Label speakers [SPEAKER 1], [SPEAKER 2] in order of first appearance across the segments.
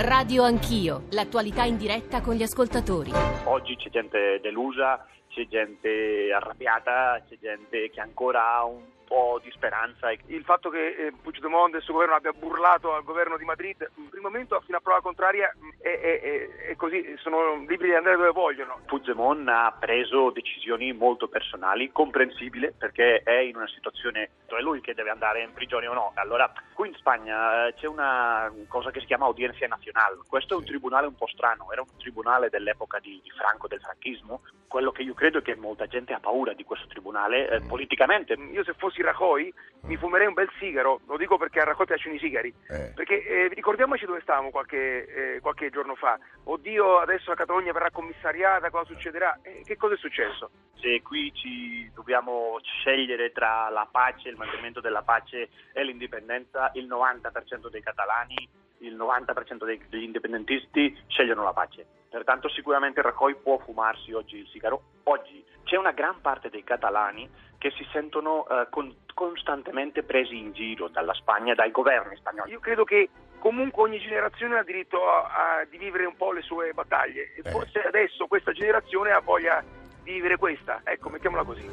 [SPEAKER 1] Radio Anch'io, l'attualità in diretta con gli ascoltatori.
[SPEAKER 2] Oggi c'è gente delusa, c'è gente arrabbiata, c'è gente che ancora ha un po' di speranza.
[SPEAKER 3] Il fatto che eh, Puigdemont e il suo governo abbia burlato al governo di Madrid, in primo momento fino a prova contraria è, è, è, è così, sono liberi di andare dove vogliono.
[SPEAKER 2] Puigdemont ha preso decisioni molto personali, comprensibile perché è in una situazione, è lui che deve andare in prigione o no. Allora, qui in Spagna eh, c'è una cosa che si chiama Audiencia Nazionale, questo è un tribunale un po' strano, era un tribunale dell'epoca di, di Franco, del franchismo. Quello che io credo è che molta gente ha paura di questo tribunale eh, politicamente.
[SPEAKER 3] Io se fossi fossi Rajoy mi mm. fumerei un bel sigaro, lo dico perché a Rajoy piacciono i sigari, eh. perché eh, ricordiamoci dove stavamo qualche, eh, qualche, giorno fa, oddio adesso la Catalogna verrà commissariata, cosa succederà? Eh, che cosa è successo?
[SPEAKER 2] Se qui ci dobbiamo scegliere tra la pace, il mantenimento della pace e l'indipendenza, il 90% dei catalani il 90% degli indipendentisti scegliono la pace. Pertanto sicuramente Rajoy può fumarsi oggi il sigaro. Oggi c'è una gran parte dei catalani che si sentono uh, con, costantemente presi in giro dalla Spagna, dai governi spagnoli.
[SPEAKER 3] Io credo che comunque ogni generazione ha diritto a, a, di vivere un po' le sue battaglie e eh. forse adesso questa generazione ha voglia di vivere questa. Ecco, mettiamola così.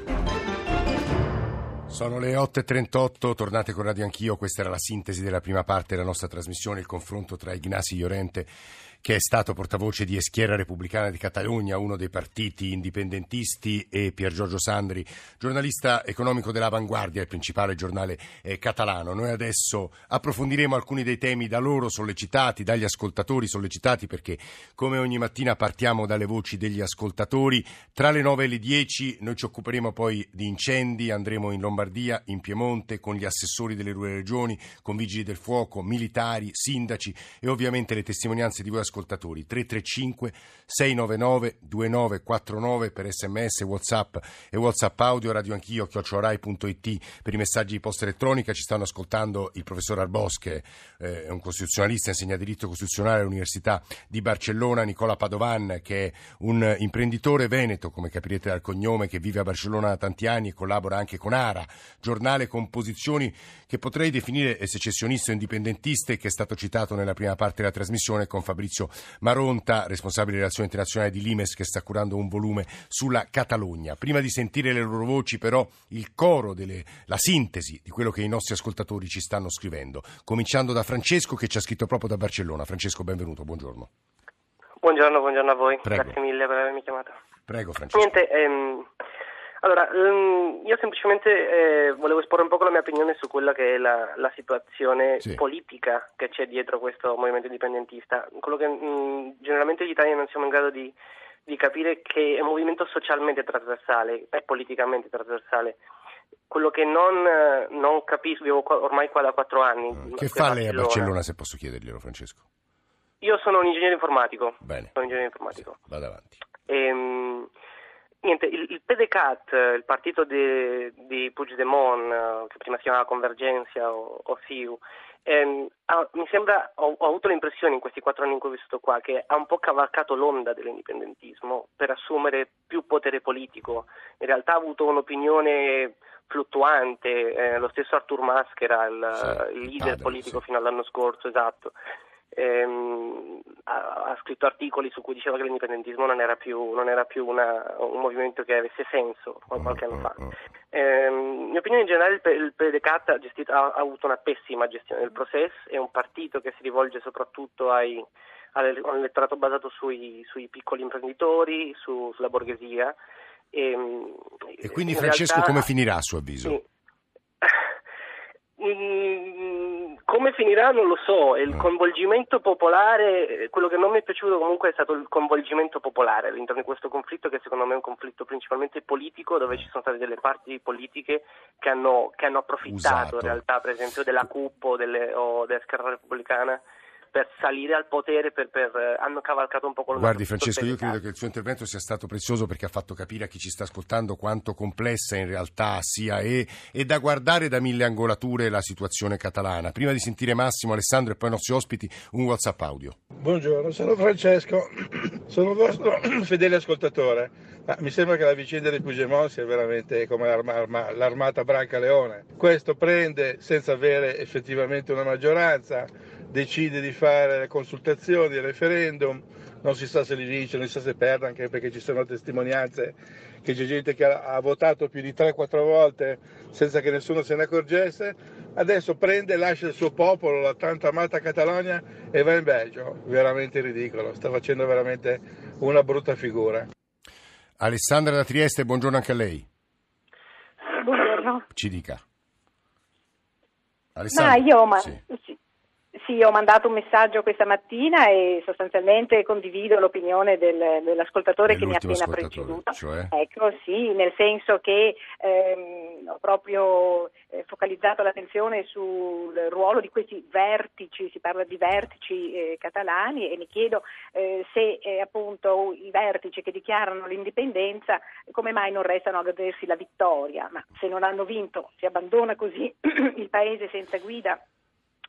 [SPEAKER 4] Sono le 8.38, tornate con Radio Anch'io, questa era la sintesi della prima parte della nostra trasmissione, il confronto tra Ignasi Llorente che è stato portavoce di Eschiera Repubblicana di Catalogna, uno dei partiti indipendentisti, e Pier Giorgio Sandri, giornalista economico dell'Avanguardia, il principale giornale eh, catalano. Noi adesso approfondiremo alcuni dei temi da loro sollecitati, dagli ascoltatori sollecitati, perché come ogni mattina partiamo dalle voci degli ascoltatori. Tra le 9 e le 10 noi ci occuperemo poi di incendi, andremo in Lombardia, in Piemonte, con gli assessori delle due regioni, con vigili del fuoco, militari, sindaci e ovviamente le testimonianze di voi ascoltatori ascoltatori 335 699 2949 per sms, whatsapp e whatsapp audio, radio anch'io, chiocciorai.it per i messaggi di posta elettronica. Ci stanno ascoltando il professor Arbos che eh, è un costituzionalista, insegna diritto costituzionale all'Università di Barcellona, Nicola Padovan che è un imprenditore veneto, come capirete dal cognome, che vive a Barcellona da tanti anni e collabora anche con ARA, giornale con posizioni che potrei definire secessioniste o indipendentiste, che è stato citato nella prima parte della trasmissione con Fabrizio Maronta, responsabile relazioni internazionali di Limes, che sta curando un volume sulla Catalogna. Prima di sentire le loro voci, però, il coro, delle, la sintesi di quello che i nostri ascoltatori ci stanno scrivendo. Cominciando da Francesco, che ci ha scritto proprio da Barcellona. Francesco, benvenuto, buongiorno.
[SPEAKER 5] Buongiorno, buongiorno a voi.
[SPEAKER 4] Prego.
[SPEAKER 5] Grazie mille per avermi chiamato.
[SPEAKER 4] Prego, Francesco.
[SPEAKER 5] Niente, ehm, allora, ehm, io semplicemente eh, volevo esporre un po' la mia opinione su quella che è la, la situazione sì. politica che c'è dietro questo movimento indipendentista. Quello che mh, mm, generalmente gli italiani non siamo in grado di, di capire che è un movimento socialmente trasversale e politicamente trasversale. Quello che non, non capisco, vivo ormai qua da quattro anni.
[SPEAKER 4] Mm. Che fa lei a Barcellona, se posso chiederglielo, Francesco?
[SPEAKER 5] Io sono un ingegnere informatico.
[SPEAKER 4] Bene.
[SPEAKER 5] Sono un ingegnere informatico.
[SPEAKER 4] Sì, vada avanti.
[SPEAKER 5] Ehm, Niente, il, il PDCAT, il partito di, di Puigdemont, eh, che prima si chiamava Convergenza o, o SIU, ehm, ha, mi sembra, ho, ho, avuto l'impressione in questi quattro anni in cui ho vissuto qua, che ha un po' cavalcato l'onda dell'indipendentismo per assumere più potere politico. In realtà ha avuto un'opinione fluttuante, eh, lo stesso Artur Mas, che era il, sì, il leader padre, politico sì. fino all'anno scorso, esatto ehm, ha, ha, scritto articoli su cui diceva che l'indipendentismo non era più, non era più una, un movimento che avesse senso qualche anno fa. Ehm, in mia opinione in generale il PDCAT ha, gestito, ha, ha, avuto una pessima gestione del processo, è un partito che si rivolge soprattutto ai, all'elettorato basato sui, sui piccoli imprenditori, su, sulla borghesia.
[SPEAKER 4] E, ehm, e quindi Francesco realtà, come finirà a suo avviso?
[SPEAKER 5] Sì. Mm, come finirà non lo so, il mm. coinvolgimento popolare, quello che non mi è piaciuto comunque è stato il coinvolgimento popolare all'interno di questo conflitto che secondo me è un conflitto principalmente politico dove ci sono state delle parti politiche che hanno, che hanno approfittato
[SPEAKER 4] Usato.
[SPEAKER 5] in realtà per esempio della CUP o, delle, o della Scherra Repubblicana per salire al potere, per, per, eh, hanno cavalcato un po' quello
[SPEAKER 4] Guardi Francesco, io credo che il suo intervento sia stato prezioso perché ha fatto capire a chi ci sta ascoltando quanto complessa in realtà sia e, e da guardare da mille angolature la situazione catalana. Prima di sentire Massimo, Alessandro e poi i nostri ospiti, un WhatsApp audio.
[SPEAKER 6] Buongiorno, sono Francesco. Sono un vostro fedele ascoltatore, ma mi sembra che la vicenda di Puigdemont sia veramente come l'arma, l'armata Branca Leone. Questo prende senza avere effettivamente una maggioranza, decide di fare le consultazioni, il referendum, non si sa se li vince, non si sa se perde, anche perché ci sono testimonianze che c'è gente che ha, votato più di 3-4 volte senza che nessuno se ne accorgesse. Adesso prende e lascia il suo popolo, la tanto amata Catalogna, e va in Belgio. Veramente ridicolo, sta facendo veramente una brutta figura.
[SPEAKER 4] Alessandra da Trieste, buongiorno anche a lei.
[SPEAKER 7] Buongiorno.
[SPEAKER 4] Ci dica.
[SPEAKER 7] Alessandra, ma io, ma, sì. Sì, ho mandato un messaggio questa mattina e sostanzialmente condivido l'opinione del, dell'ascoltatore che mi ha appena preceduto.
[SPEAKER 4] Cioè?
[SPEAKER 7] Ecco, sì, nel senso che ehm, ho proprio eh, focalizzato l'attenzione sul ruolo di questi vertici, si parla di vertici eh, catalani e mi chiedo eh, se eh, appunto i vertici che dichiarano l'indipendenza come mai non restano a godersi la vittoria, ma se non hanno vinto si abbandona così il paese senza guida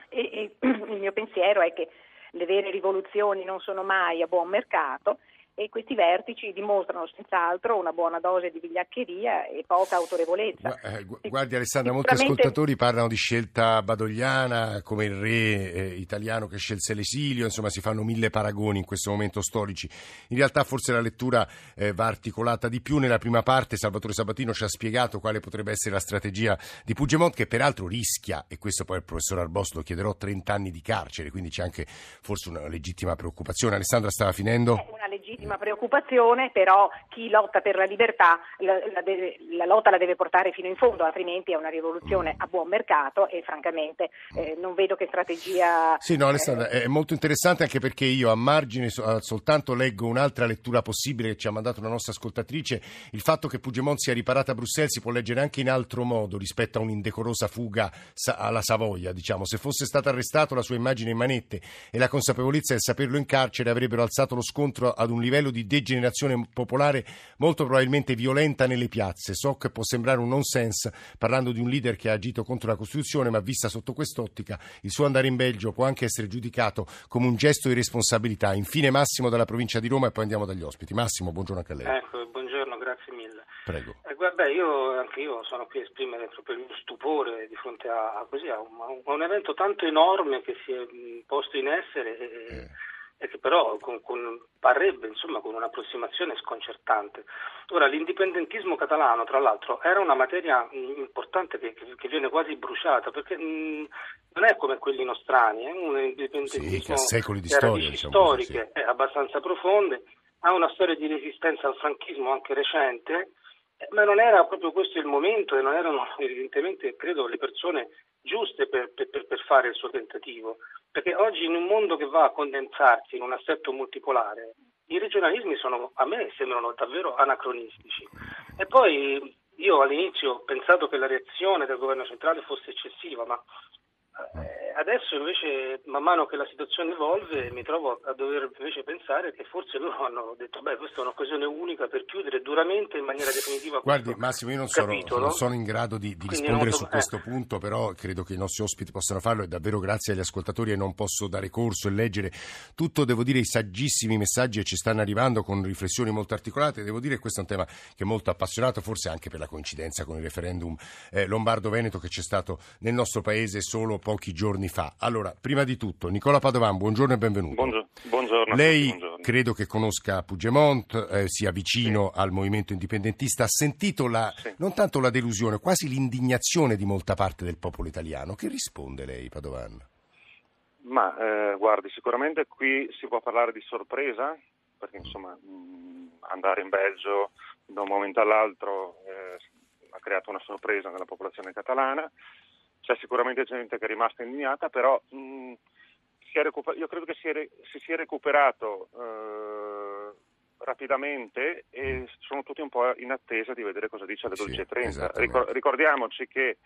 [SPEAKER 7] e, e il mio pensiero è che le vere rivoluzioni non sono mai a buon mercato e questi vertici dimostrano senz'altro una buona dose di vigliaccheria e poca autorevolezza.
[SPEAKER 4] Eh, guardi Alessandra, molti ascoltatori parlano di scelta badogliana come il re eh, italiano che scelse l'esilio, insomma si fanno mille paragoni in questo momento storici. In realtà forse la lettura eh, va articolata di più. Nella prima parte Salvatore Sabatino ci ha spiegato quale potrebbe essere la strategia di Puigdemont che peraltro rischia, e questo poi il professor Arbosto lo chiederò, 30 anni di carcere, quindi c'è anche forse una legittima preoccupazione. Alessandra stava finendo?
[SPEAKER 7] Una legittima legittima preoccupazione, però chi lotta per la libertà la, la, deve, la, lotta la deve portare fino in fondo, altrimenti è una rivoluzione a buon mercato e francamente eh, non vedo che strategia...
[SPEAKER 4] Sì, no Alessandra, eh, è molto interessante anche perché io a margine soltanto leggo un'altra lettura possibile che ci ha mandato una nostra ascoltatrice, il fatto che Puigdemont sia riparato a Bruxelles si può leggere anche in altro modo rispetto a un'indecorosa fuga alla Savoia, diciamo. Se fosse stato arrestato la sua immagine in manette e la consapevolezza del saperlo in carcere avrebbero alzato lo scontro ad un livello livello di degenerazione popolare molto probabilmente violenta nelle piazze. So che può sembrare un nonsense parlando di un leader che ha agito contro la Costituzione, ma vista sotto quest'ottica il suo andare in Belgio può anche essere giudicato come un gesto di responsabilità. Infine Massimo dalla provincia di Roma e poi andiamo dagli ospiti. Massimo, buongiorno anche a lei.
[SPEAKER 8] Ecco, buongiorno, grazie mille.
[SPEAKER 4] Prego.
[SPEAKER 8] Eh, guarda, io, anche io sono qui a esprimere proprio il mio stupore di fronte a, a, così, a, un, a un, evento tanto enorme che si è posto in essere. E, eh e che però con, con, parrebbe insomma, con un'approssimazione sconcertante. Ora, l'indipendentismo catalano, tra l'altro, era una materia importante che, che, viene quasi bruciata, perché mh, non è come quelli nostrani, è un indipendentismo
[SPEAKER 4] sì, che,
[SPEAKER 8] di
[SPEAKER 4] storia,
[SPEAKER 8] diciamo storiche, sì. abbastanza profonde, ha una storia di resistenza al franchismo anche recente, eh, ma non era proprio questo il momento e non erano evidentemente, credo, le persone giuste per, per, per, fare il suo tentativo, perché oggi in un mondo che va a condensarsi in un assetto multipolare, i regionalismi sono, a me sembrano davvero anacronistici. E poi io all'inizio ho pensato che la reazione del governo centrale fosse eccessiva, ma eh, adesso invece, man mano che la situazione evolve, mi trovo a dover invece pensare che forse loro hanno detto, beh, questa è un'occasione unica per chiudere duramente in maniera definitiva
[SPEAKER 4] Guardi, Massimo, io non sono, non sono, in grado di, di rispondere su questo eh. punto, però credo che i nostri ospiti possano farlo e davvero grazie agli ascoltatori e non posso dare corso e leggere tutto, devo dire, i saggissimi messaggi che ci stanno arrivando con riflessioni molto articolate. Devo dire che questo è un tema che è molto appassionato, forse anche per la coincidenza con il referendum eh, Lombardo-Veneto che c'è stato nel nostro paese solo pochi giorni fa. Allora, prima di tutto, Nicola Padovan, buongiorno e benvenuto.
[SPEAKER 9] Buongiorno. buongiorno
[SPEAKER 4] Lei
[SPEAKER 9] buongiorno.
[SPEAKER 4] credo che conosca Puigdemont, eh, sia vicino sì. al movimento indipendentista, ha sentito la, sì. non tanto la delusione, quasi l'indignazione di molta parte del popolo italiano. Che risponde lei, Padovan?
[SPEAKER 9] Ma eh, guardi, sicuramente qui si può parlare di sorpresa, perché insomma mh, andare in Belgio da un momento all'altro eh, ha creato una sorpresa nella popolazione catalana c'è sicuramente gente che è rimasta indignata, però mh, recuper- io credo che si, re- si sia recuperato eh, rapidamente e sono tutti un po' in attesa di vedere cosa dice le 12.30. Sì, Ricor- ricordiamoci che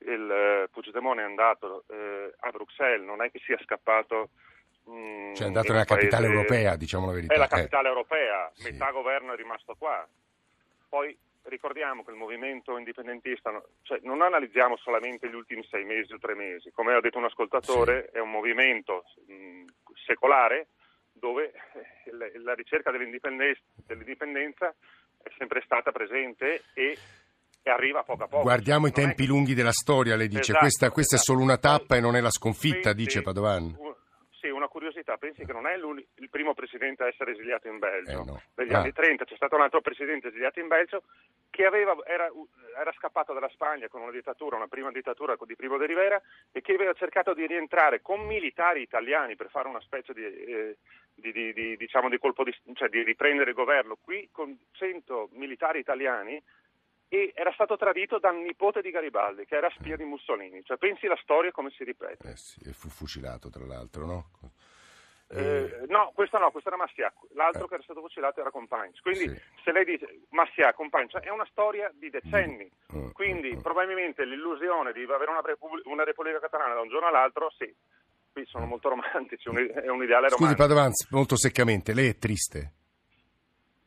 [SPEAKER 9] il eh, Puigdemont è andato eh, a Bruxelles, non è che sia scappato
[SPEAKER 4] mh, cioè è andato nella paese... capitale europea, diciamo la verità.
[SPEAKER 9] È la capitale eh. europea, metà sì. governo è rimasto qua. Poi ricordiamo che il movimento indipendentista, cioè non analizziamo solamente gli ultimi sei mesi o tre mesi, come ha detto un ascoltatore, sì. è un movimento mh, secolare dove eh, la ricerca dell'indipendenza, dell'indipendenza è sempre stata presente e arriva poco a poco.
[SPEAKER 4] Guardiamo i tempi è... lunghi della storia, le dice. Esatto, questa, questa esatto. è solo una tappa e non è la sconfitta, pensi, dice Padovan.
[SPEAKER 9] Curiosità. Pensi che non è il primo presidente a essere esiliato in Belgio. Eh no. Negli ah. anni 30 c'è stato un altro presidente esiliato in Belgio che aveva, era, era, scappato dalla Spagna con una dittatura, una prima dittatura di Primo de Rivera e che aveva cercato di rientrare con militari italiani per fare una specie di, eh, di, di, di diciamo, colpo di, cioè di riprendere il governo. Qui con 100 militari italiani e era stato tradito dal nipote di Garibaldi, che era spia di Mussolini. Cioè, pensi la storia come si ripete.
[SPEAKER 4] Eh sì, e fu fucilato, tra l'altro, no?
[SPEAKER 9] Eh, eh no, questo no, questo era Massià, l'altro eh. che era stato fucilato era Compagni. Quindi sì. se lei dice Massià, Compagni, cioè, è una storia di decenni. Mm. mm Quindi mm. probabilmente l'illusione di avere una, Repubblica, una Repubblica Catalana da un giorno all'altro, sì, qui sono molto romantici, è un ideale romantico.
[SPEAKER 4] Scusi Padovan, molto seccamente, lei è triste?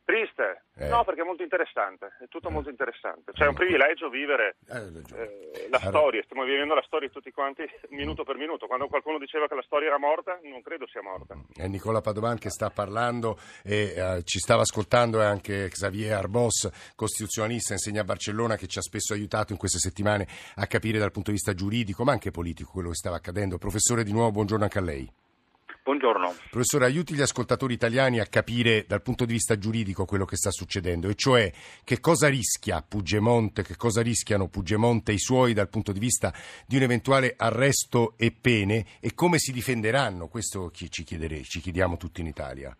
[SPEAKER 9] Triste? Eh. No, perché è molto interessante, è tutto eh. molto interessante. Cioè è un privilegio vivere eh, la storia, stiamo vivendo la storia tutti quanti minuto per minuto. Quando qualcuno diceva che la storia era morta, non credo sia morta.
[SPEAKER 4] È Nicola Padovan che sta parlando e eh, ci stava ascoltando anche Xavier Arbos, costituzionalista, insegna a Barcellona, che ci ha spesso aiutato in queste settimane a capire dal punto di vista giuridico, ma anche politico, quello che stava accadendo. Professore, di nuovo buongiorno anche a lei.
[SPEAKER 10] Buongiorno.
[SPEAKER 4] Professore, aiuti gli ascoltatori italiani a capire dal punto di vista giuridico quello che sta succedendo, e cioè che cosa rischia Puigdemont, che cosa rischiano Puigdemont e i suoi dal punto di vista di un eventuale arresto e pene e come si difenderanno, questo ci, ci chiediamo tutti in Italia.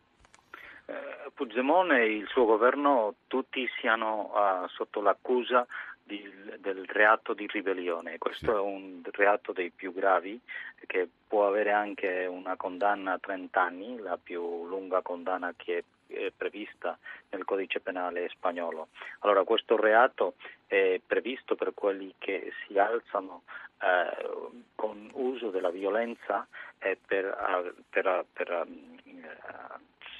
[SPEAKER 10] Eh, Puigdemont e il suo governo tutti siano uh, sotto l'accusa di, del reato di ribellione. Questo sì. è un reato dei più gravi che può avere anche una condanna a 30 anni, la più lunga condanna che è prevista nel codice penale spagnolo. Allora questo reato è previsto per quelli che si alzano eh, con uso della violenza eh, per, eh, per, per eh,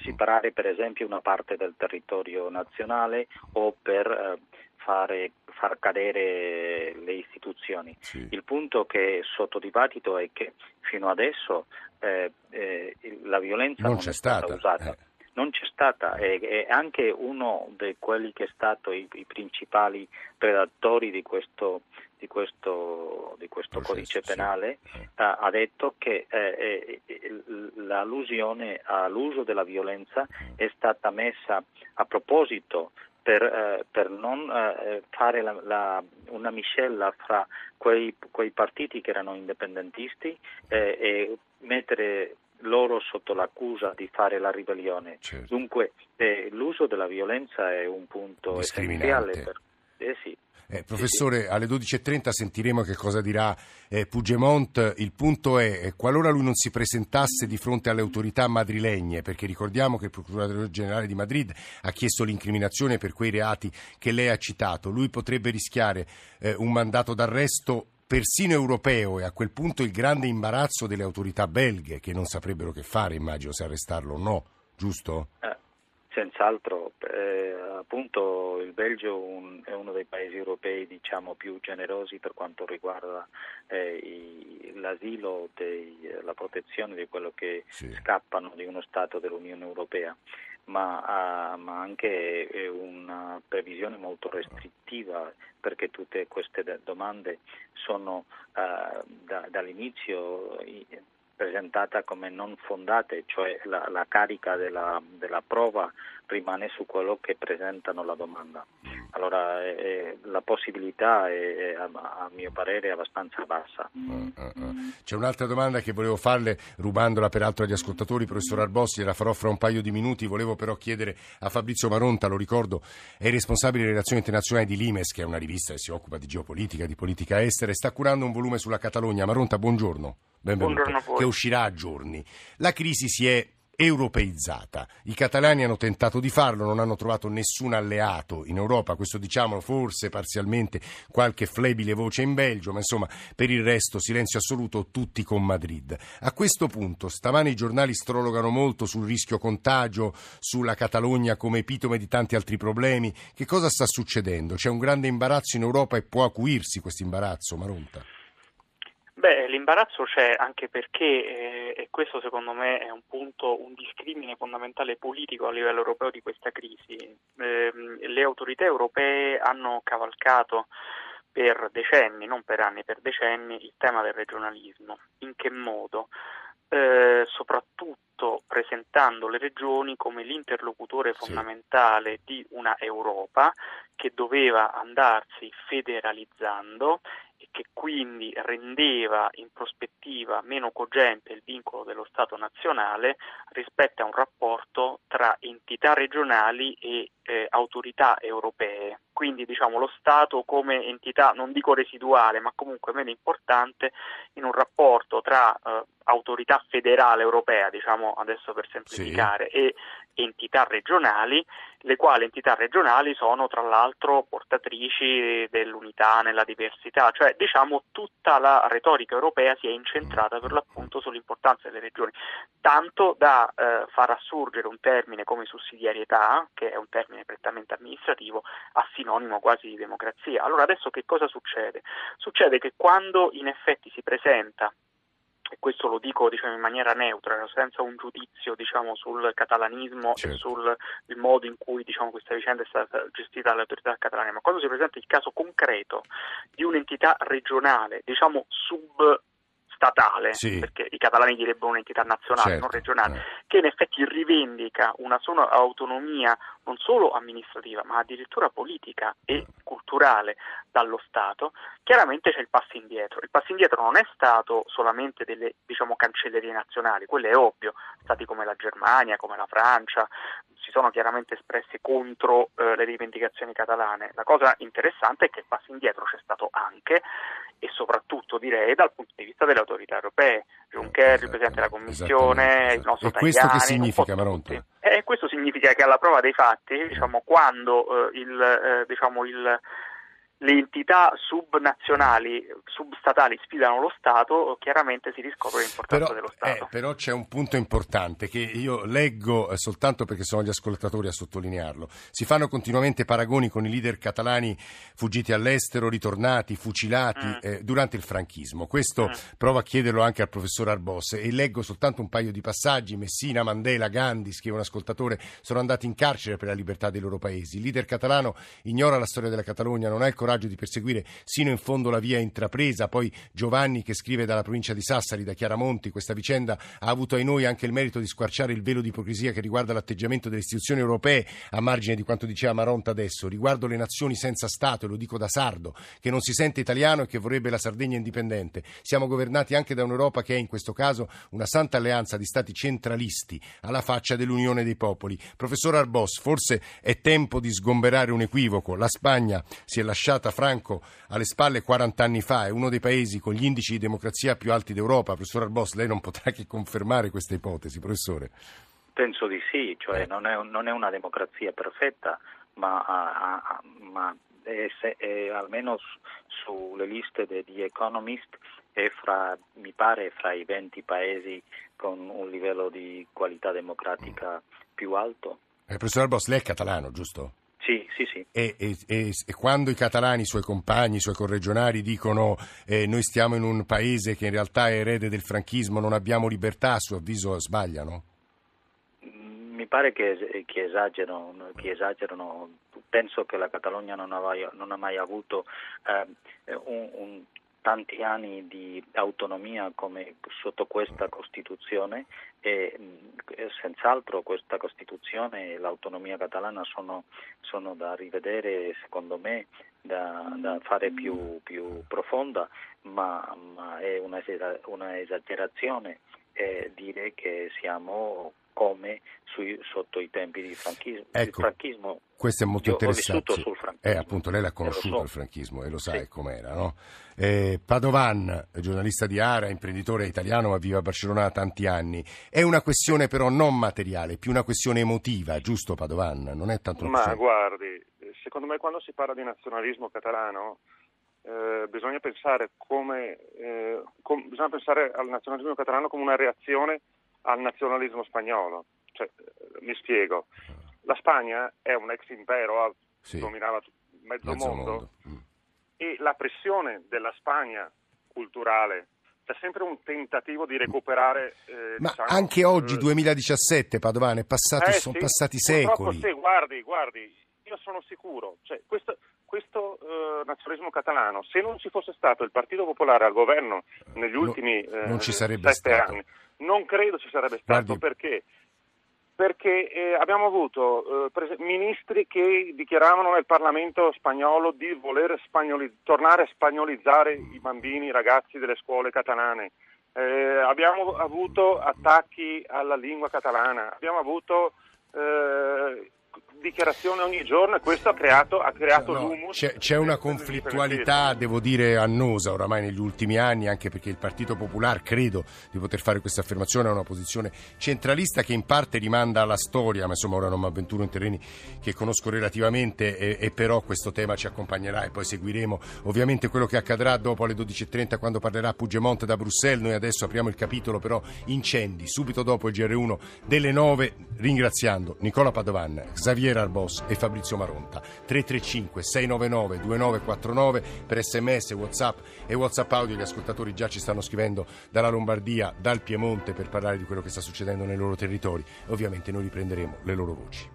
[SPEAKER 10] separare per esempio una parte del territorio nazionale o per eh, fare, far cadere le istituzioni. Sì. Il punto che è sotto dibattito è che fino adesso eh, eh, la violenza non, non è stata, stata usata. Eh. Non c'è stata e, e, anche uno di quelli che è stato i, i principali predatori di questo, di questo, di questo codice penale sì. ha, ha, detto che eh, eh, l'allusione all'uso della violenza mm. è stata messa a proposito per, eh, per non eh, fare la, la, una miscela fra quei, quei, partiti che erano indipendentisti eh, e mettere loro sotto l'accusa di fare la ribellione. Certo. Dunque eh, l'uso della violenza è un punto essenziale. Per, eh sì,
[SPEAKER 4] eh, professore, alle 12.30 sentiremo che cosa dirà eh, Puigdemont. Il punto è, eh, qualora lui non si presentasse di fronte alle autorità madrilegne, perché ricordiamo che il procuratore generale di Madrid ha chiesto l'incriminazione per quei reati che lei ha citato, lui potrebbe rischiare eh, un mandato d'arresto persino europeo e a quel punto il grande imbarazzo delle autorità belghe che non saprebbero che fare, immagino, se arrestarlo o no, giusto?
[SPEAKER 10] Eh, senz'altro, eh, appunto il Belgio un, è uno dei paesi europei diciamo, più generosi per quanto riguarda eh, i, l'asilo, dei, la protezione di quello che sì. scappano di uno Stato dell'Unione Europea. Ma, uh, ma anche una previsione molto restrittiva perché tutte queste domande sono uh, da, dall'inizio presentata come non fondate, cioè la, la carica della, della, prova rimane su quello che presentano la domanda. Allora eh, la possibilità è, è, a mio parere abbastanza bassa. Uh, uh.
[SPEAKER 4] C'è un'altra domanda che volevo farle, rubandola peraltro agli ascoltatori, professor Arbossi, la farò fra un paio di minuti, volevo però chiedere a Fabrizio Maronta, lo ricordo, è il responsabile delle relazioni internazionali di Limes, che è una rivista che si occupa di geopolitica, di politica estera, e sta curando un volume sulla Catalogna. Maronta, buongiorno benvenuto, che uscirà a giorni. La crisi si è europeizzata. I catalani hanno tentato di farlo, non hanno trovato nessun alleato in Europa, questo diciamo forse parzialmente qualche flebile voce in Belgio, ma insomma per il resto silenzio assoluto tutti con Madrid. A questo punto stamani i giornali strologano molto sul rischio contagio, sulla Catalogna come epitome di tanti altri problemi. Che cosa sta succedendo? C'è un grande imbarazzo in Europa e può acuirsi questo imbarazzo, Maronta?
[SPEAKER 11] L'imbarazzo c'è anche perché eh, e questo secondo me è un punto, un discrimine fondamentale politico a livello europeo di questa crisi. Eh, le autorità europee hanno cavalcato per decenni, non per anni, per decenni, il tema del regionalismo. In che modo? Eh, soprattutto presentando le regioni come l'interlocutore fondamentale sì. di una Europa che doveva andarsi federalizzando che quindi rendeva in prospettiva meno cogente il vincolo dello Stato nazionale rispetto a un rapporto tra entità regionali e eh, autorità europee. Quindi diciamo lo Stato come entità, non dico residuale, ma comunque meno importante in un rapporto tra eh, autorità federale europea, diciamo adesso per semplificare, sì. e entità regionali, le quali entità regionali sono tra l'altro portatrici dell'unità nella diversità, cioè diciamo tutta la retorica europea si è incentrata per l'appunto sull'importanza delle regioni, tanto da eh, far assurgere un termine come sussidiarietà, che è un termine prettamente amministrativo, a sinonimo quasi di democrazia. Allora adesso che cosa succede? Succede che quando in effetti si presenta e questo lo dico diciamo, in maniera neutra, senza un giudizio diciamo, sul catalanismo certo. e sul modo in cui diciamo, questa vicenda è stata gestita dalle autorità catalane, ma quando si presenta il caso concreto di un'entità regionale, diciamo sub statale, sì. perché i catalani direbbero un'entità nazionale, certo. non regionale, eh. che in effetti rivendica una sua autonomia non solo amministrativa, ma addirittura politica e culturale dallo Stato, chiaramente c'è il passo indietro. Il passo indietro non è stato solamente delle diciamo, cancellerie nazionali, quello è ovvio, stati come la Germania, come la Francia, si sono chiaramente espressi contro eh, le rivendicazioni catalane. La cosa interessante è che il passo indietro c'è stato anche e soprattutto direi dal punto di vista delle autorità europee. Juncker, esatto, il Presidente della Commissione, esatto. il nostro
[SPEAKER 4] E questo che significa, Maronta?
[SPEAKER 11] Eh, questo significa che alla prova dei fatti, diciamo, quando eh, il, eh, diciamo, il le entità subnazionali, substatali sfidano lo Stato, chiaramente si riscopre l'importanza
[SPEAKER 4] però,
[SPEAKER 11] dello Stato.
[SPEAKER 4] Eh, però c'è un punto importante che io leggo eh, soltanto perché sono gli ascoltatori a sottolinearlo. Si fanno continuamente paragoni con i leader catalani fuggiti all'estero, ritornati, fucilati mm. eh, durante il franchismo. Questo mm. provo a chiederlo anche al professor Arbos e leggo soltanto un paio di passaggi. Messina, Mandela, Gandhi, scrive un ascoltatore, sono andati in carcere per la libertà dei loro paesi. Il leader catalano ignora la storia della Catalogna, non ha il coraggio coraggio di perseguire sino in fondo la via intrapresa. Poi Giovanni che scrive dalla provincia di Sassari, da Chiaramonti, questa vicenda ha avuto ai noi anche il merito di squarciare il velo di ipocrisia che riguarda l'atteggiamento delle istituzioni europee a margine di quanto diceva Maronta adesso, riguardo le nazioni senza Stato, e lo dico da sardo, che non si sente italiano e che vorrebbe la Sardegna indipendente. Siamo governati anche da un'Europa che è in questo caso una santa alleanza di stati centralisti alla faccia dell'Unione dei Popoli. Professor Arbos, forse è tempo di sgomberare un equivoco. La Spagna si è lasciata lasciata Franco alle spalle 40 anni fa, è uno dei paesi con gli indici di democrazia più alti d'Europa. Professor Arbos, lei non potrà che confermare questa ipotesi, professore?
[SPEAKER 10] Penso di sì, cioè eh. non, è, non, è, una democrazia perfetta, ma, ma è, è, almeno sulle liste di Economist è fra, mi pare, fra i 20 paesi con un livello di qualità democratica più alto.
[SPEAKER 4] Eh, professor Arbos, lei è catalano, giusto?
[SPEAKER 10] Sì, sì, sì.
[SPEAKER 4] E, e, e, e, quando i catalani, i suoi compagni, i suoi corregionari dicono eh, noi stiamo in un paese che in realtà è erede del franchismo, non abbiamo libertà, a suo avviso sbagliano?
[SPEAKER 10] Mi pare che, che, esagerano, che esagerano, penso che la Catalogna non ha, non ha mai avuto eh, un, un tanti anni di autonomia come sotto questa Costituzione e senz'altro questa Costituzione e l'autonomia catalana sono, sono da rivedere secondo me da, da fare più, più, profonda ma, ma è una, una esagerazione eh, dire che siamo come sui, sotto i tempi di franchismo.
[SPEAKER 4] Ecco,
[SPEAKER 10] franchismo
[SPEAKER 4] questo è molto
[SPEAKER 10] Io
[SPEAKER 4] interessante.
[SPEAKER 10] Ho sul franchismo.
[SPEAKER 4] Eh, appunto, lei l'ha conosciuto
[SPEAKER 10] so.
[SPEAKER 4] il franchismo e lo sa
[SPEAKER 10] sì.
[SPEAKER 4] com'era, no? Eh, Padovan, giornalista di Ara, imprenditore italiano, ma vive a Barcellona da tanti anni. È una questione però non materiale, più una questione emotiva, giusto Padovan? Non è tanto una
[SPEAKER 9] Ma
[SPEAKER 4] questione...
[SPEAKER 9] guardi, secondo me quando si parla di nazionalismo catalano eh, bisogna, pensare come, eh, com- bisogna pensare al nazionalismo catalano come una reazione al nazionalismo spagnolo. Cioè, eh, mi spiego, la Spagna è un ex impero, sì. dominava mezzo,
[SPEAKER 4] mezzo
[SPEAKER 9] mondo,
[SPEAKER 4] mondo. Mm.
[SPEAKER 9] e la pressione della Spagna culturale, c'è sempre un tentativo di recuperare.
[SPEAKER 4] Eh, Ma diciamo, anche oggi, 2017, eh, Padovano,
[SPEAKER 9] eh,
[SPEAKER 4] sono
[SPEAKER 9] sì,
[SPEAKER 4] passati secoli.
[SPEAKER 9] Sì, guardi, guardi, io sono sicuro, cioè, questo, questo uh, nazionalismo catalano, se non ci fosse stato il Partito Popolare al governo negli ultimi
[SPEAKER 4] no, uh, sette
[SPEAKER 9] stato. anni, non credo ci sarebbe stato
[SPEAKER 4] guardi,
[SPEAKER 9] perché perché eh, abbiamo avuto eh, pres- ministri che dichiaravano nel Parlamento spagnolo di voler spagnoli- tornare a spagnolizzare i bambini, i ragazzi delle scuole catalane. Eh, abbiamo avuto attacchi alla lingua catalana, abbiamo avuto eh, dichiarazione ogni giorno e questo ha creato, ha creato
[SPEAKER 4] no,
[SPEAKER 9] l'humus.
[SPEAKER 4] C'è, c'è una conflittualità, devo dire, annosa oramai negli ultimi anni, anche perché il Partito Popolare, credo di poter fare questa affermazione, ha una posizione centralista che in parte rimanda alla storia, ma insomma ora non mi avventuro in terreni che conosco relativamente e, e però questo tema ci accompagnerà e poi seguiremo ovviamente quello che accadrà dopo alle 12.30 quando parlerà Puigdemont da Bruxelles. Noi adesso apriamo il capitolo però incendi, subito dopo il GR1 delle 9, ringraziando Nicola Padovan, Xavier Javier Arbos e Fabrizio Maronta. 335 699 2949 per sms, whatsapp e whatsapp audio. Gli ascoltatori già ci stanno scrivendo dalla Lombardia, dal Piemonte per parlare di quello che sta succedendo nei loro territori. Ovviamente noi riprenderemo le loro voci.